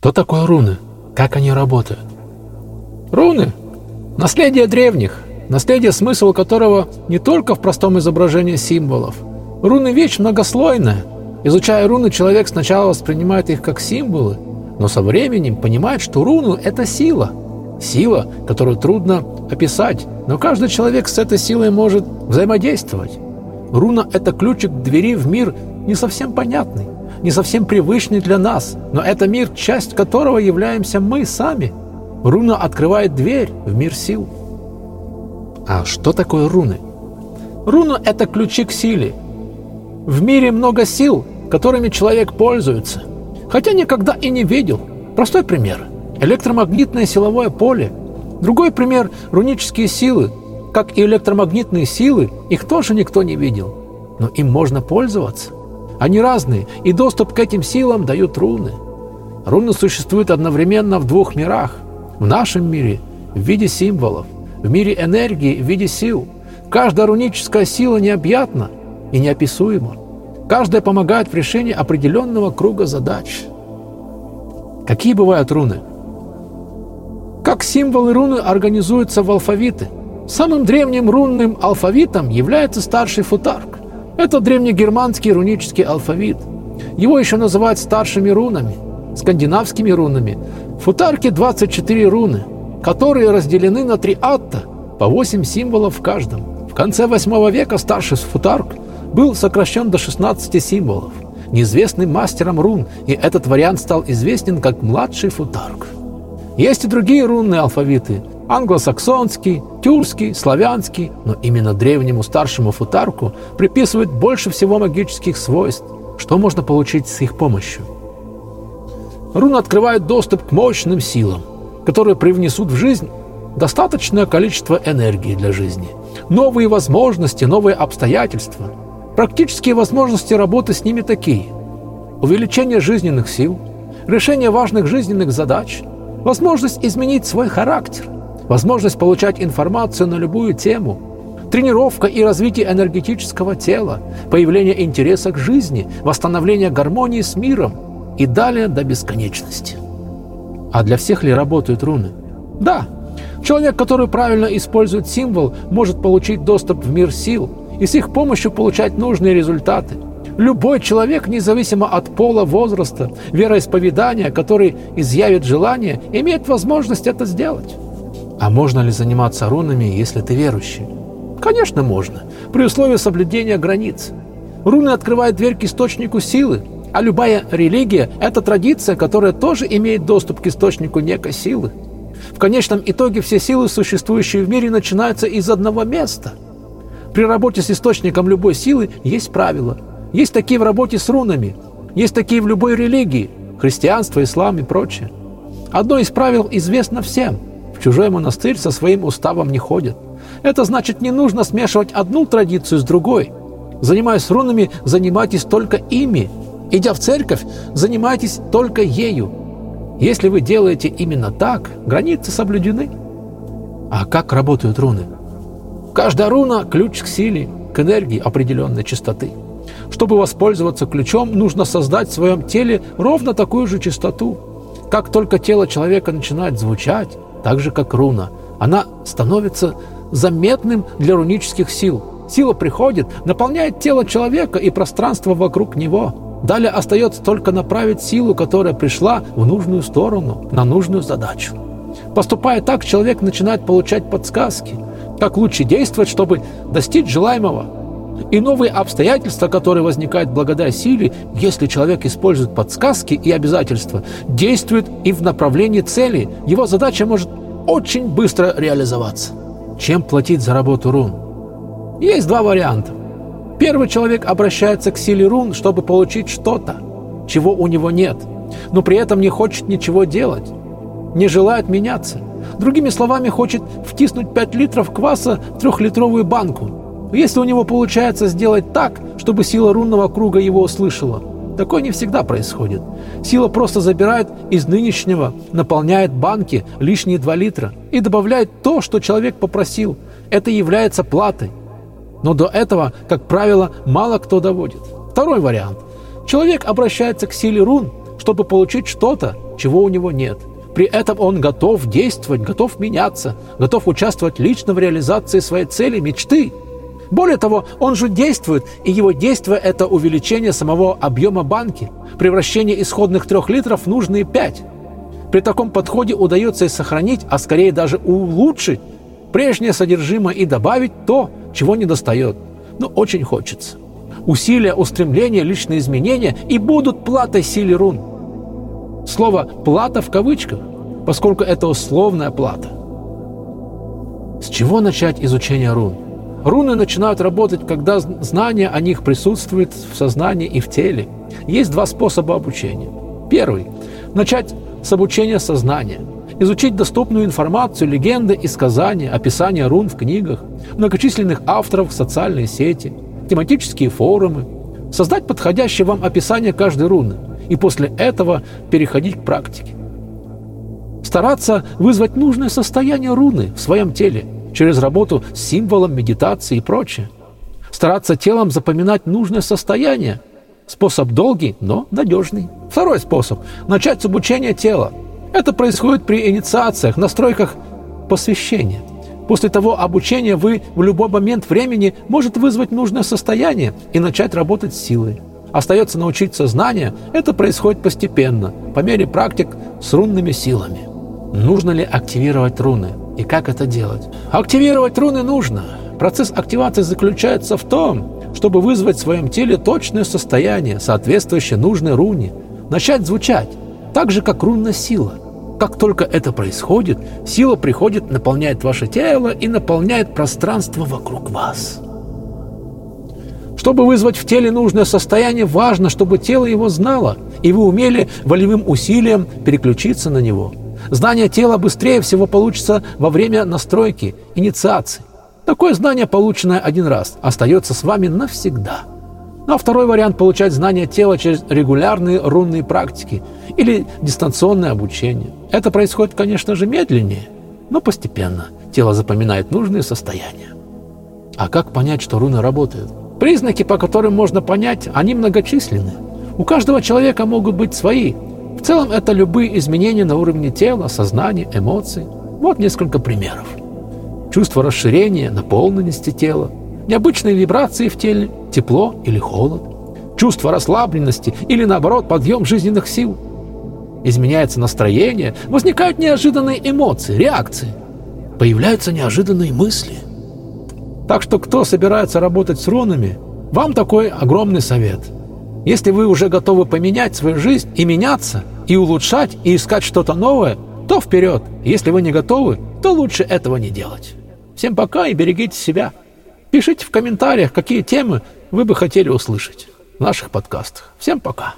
Что такое руны? Как они работают? Руны – наследие древних, наследие, смысл которого не только в простом изображении символов. Руны – вещь многослойная. Изучая руны, человек сначала воспринимает их как символы, но со временем понимает, что руну – это сила. Сила, которую трудно описать, но каждый человек с этой силой может взаимодействовать. Руна – это ключик к двери в мир не совсем понятный, не совсем привычный для нас, но это мир, часть которого являемся мы сами. Руна открывает дверь в мир сил. А что такое руны? Руна – это ключи к силе. В мире много сил, которыми человек пользуется, хотя никогда и не видел. Простой пример – электромагнитное силовое поле. Другой пример – рунические силы. Как и электромагнитные силы, их тоже никто не видел. Но им можно пользоваться. Они разные, и доступ к этим силам дают руны. Руны существуют одновременно в двух мирах. В нашем мире в виде символов, в мире энергии в виде сил. Каждая руническая сила необъятна и неописуема. Каждая помогает в решении определенного круга задач. Какие бывают руны? Как символы руны организуются в алфавиты? Самым древним рунным алфавитом является старший футарк. Это древнегерманский рунический алфавит. Его еще называют старшими рунами, скандинавскими рунами. В футарке 24 руны, которые разделены на три атта, по 8 символов в каждом. В конце 8 века старший футарк был сокращен до 16 символов. Неизвестным мастером рун, и этот вариант стал известен как младший футарк. Есть и другие рунные алфавиты, англосаксонский, тюркский, славянский, но именно древнему старшему футарку приписывают больше всего магических свойств. Что можно получить с их помощью? Руны открывают доступ к мощным силам, которые привнесут в жизнь достаточное количество энергии для жизни, новые возможности, новые обстоятельства. Практические возможности работы с ними такие. Увеличение жизненных сил, решение важных жизненных задач, возможность изменить свой характер – возможность получать информацию на любую тему, тренировка и развитие энергетического тела, появление интереса к жизни, восстановление гармонии с миром и далее до бесконечности. А для всех ли работают руны? Да. Человек, который правильно использует символ, может получить доступ в мир сил и с их помощью получать нужные результаты. Любой человек, независимо от пола, возраста, вероисповедания, который изъявит желание, имеет возможность это сделать. А можно ли заниматься рунами, если ты верующий? Конечно, можно, при условии соблюдения границ. Руны открывают дверь к источнику силы, а любая религия – это традиция, которая тоже имеет доступ к источнику некой силы. В конечном итоге все силы, существующие в мире, начинаются из одного места. При работе с источником любой силы есть правила. Есть такие в работе с рунами, есть такие в любой религии – христианство, ислам и прочее. Одно из правил известно всем – в чужой монастырь со своим уставом не ходят. Это значит, не нужно смешивать одну традицию с другой. Занимаясь рунами, занимайтесь только ими. Идя в церковь, занимайтесь только ею. Если вы делаете именно так, границы соблюдены. А как работают руны? Каждая руна – ключ к силе, к энергии определенной частоты. Чтобы воспользоваться ключом, нужно создать в своем теле ровно такую же частоту. Как только тело человека начинает звучать, так же как руна. Она становится заметным для рунических сил. Сила приходит, наполняет тело человека и пространство вокруг него. Далее остается только направить силу, которая пришла в нужную сторону, на нужную задачу. Поступая так, человек начинает получать подсказки, как лучше действовать, чтобы достичь желаемого. И новые обстоятельства, которые возникают благодаря силе, если человек использует подсказки и обязательства, действуют и в направлении цели. Его задача может очень быстро реализоваться. Чем платить за работу рун? Есть два варианта. Первый человек обращается к силе рун, чтобы получить что-то, чего у него нет, но при этом не хочет ничего делать, не желает меняться. Другими словами, хочет втиснуть 5 литров кваса в трехлитровую банку – если у него получается сделать так, чтобы сила рунного круга его услышала, такое не всегда происходит. Сила просто забирает из нынешнего, наполняет банки лишние 2 литра и добавляет то, что человек попросил. Это является платой. Но до этого, как правило, мало кто доводит. Второй вариант. Человек обращается к силе рун, чтобы получить что-то, чего у него нет. При этом он готов действовать, готов меняться, готов участвовать лично в реализации своей цели, мечты. Более того, он же действует, и его действие – это увеличение самого объема банки, превращение исходных трех литров в нужные пять. При таком подходе удается и сохранить, а скорее даже улучшить прежнее содержимое и добавить то, чего не достает, но очень хочется. Усилия, устремления, личные изменения и будут платой силе рун. Слово «плата» в кавычках, поскольку это условная плата. С чего начать изучение рун? Руны начинают работать, когда знание о них присутствует в сознании и в теле. Есть два способа обучения. Первый – начать с обучения сознания – изучить доступную информацию, легенды и сказания, описания рун в книгах, многочисленных авторов, социальные сети, тематические форумы, создать подходящее вам описание каждой руны и после этого переходить к практике. Стараться вызвать нужное состояние руны в своем теле через работу с символом, медитации и прочее. Стараться телом запоминать нужное состояние. Способ долгий, но надежный. Второй способ – начать с обучения тела – это происходит при инициациях, настройках посвящения. После того обучения вы в любой момент времени может вызвать нужное состояние и начать работать с силой. Остается научиться знания, это происходит постепенно, по мере практик с рунными силами. Нужно ли активировать руны и как это делать? Активировать руны нужно. Процесс активации заключается в том, чтобы вызвать в своем теле точное состояние, соответствующее нужной руне, начать звучать так же, как рунная сила. Как только это происходит, сила приходит, наполняет ваше тело и наполняет пространство вокруг вас. Чтобы вызвать в теле нужное состояние, важно, чтобы тело его знало, и вы умели волевым усилием переключиться на него. Знание тела быстрее всего получится во время настройки, инициации. Такое знание, полученное один раз, остается с вами навсегда – ну а второй вариант – получать знания тела через регулярные рунные практики или дистанционное обучение. Это происходит, конечно же, медленнее, но постепенно. Тело запоминает нужные состояния. А как понять, что руны работают? Признаки, по которым можно понять, они многочисленны. У каждого человека могут быть свои. В целом это любые изменения на уровне тела, сознания, эмоций. Вот несколько примеров. Чувство расширения, наполненности тела, необычные вибрации в теле, тепло или холод, чувство расслабленности или, наоборот, подъем жизненных сил. Изменяется настроение, возникают неожиданные эмоции, реакции, появляются неожиданные мысли. Так что кто собирается работать с рунами, вам такой огромный совет. Если вы уже готовы поменять свою жизнь и меняться, и улучшать, и искать что-то новое, то вперед. Если вы не готовы, то лучше этого не делать. Всем пока и берегите себя. Пишите в комментариях, какие темы вы бы хотели услышать в наших подкастах. Всем пока!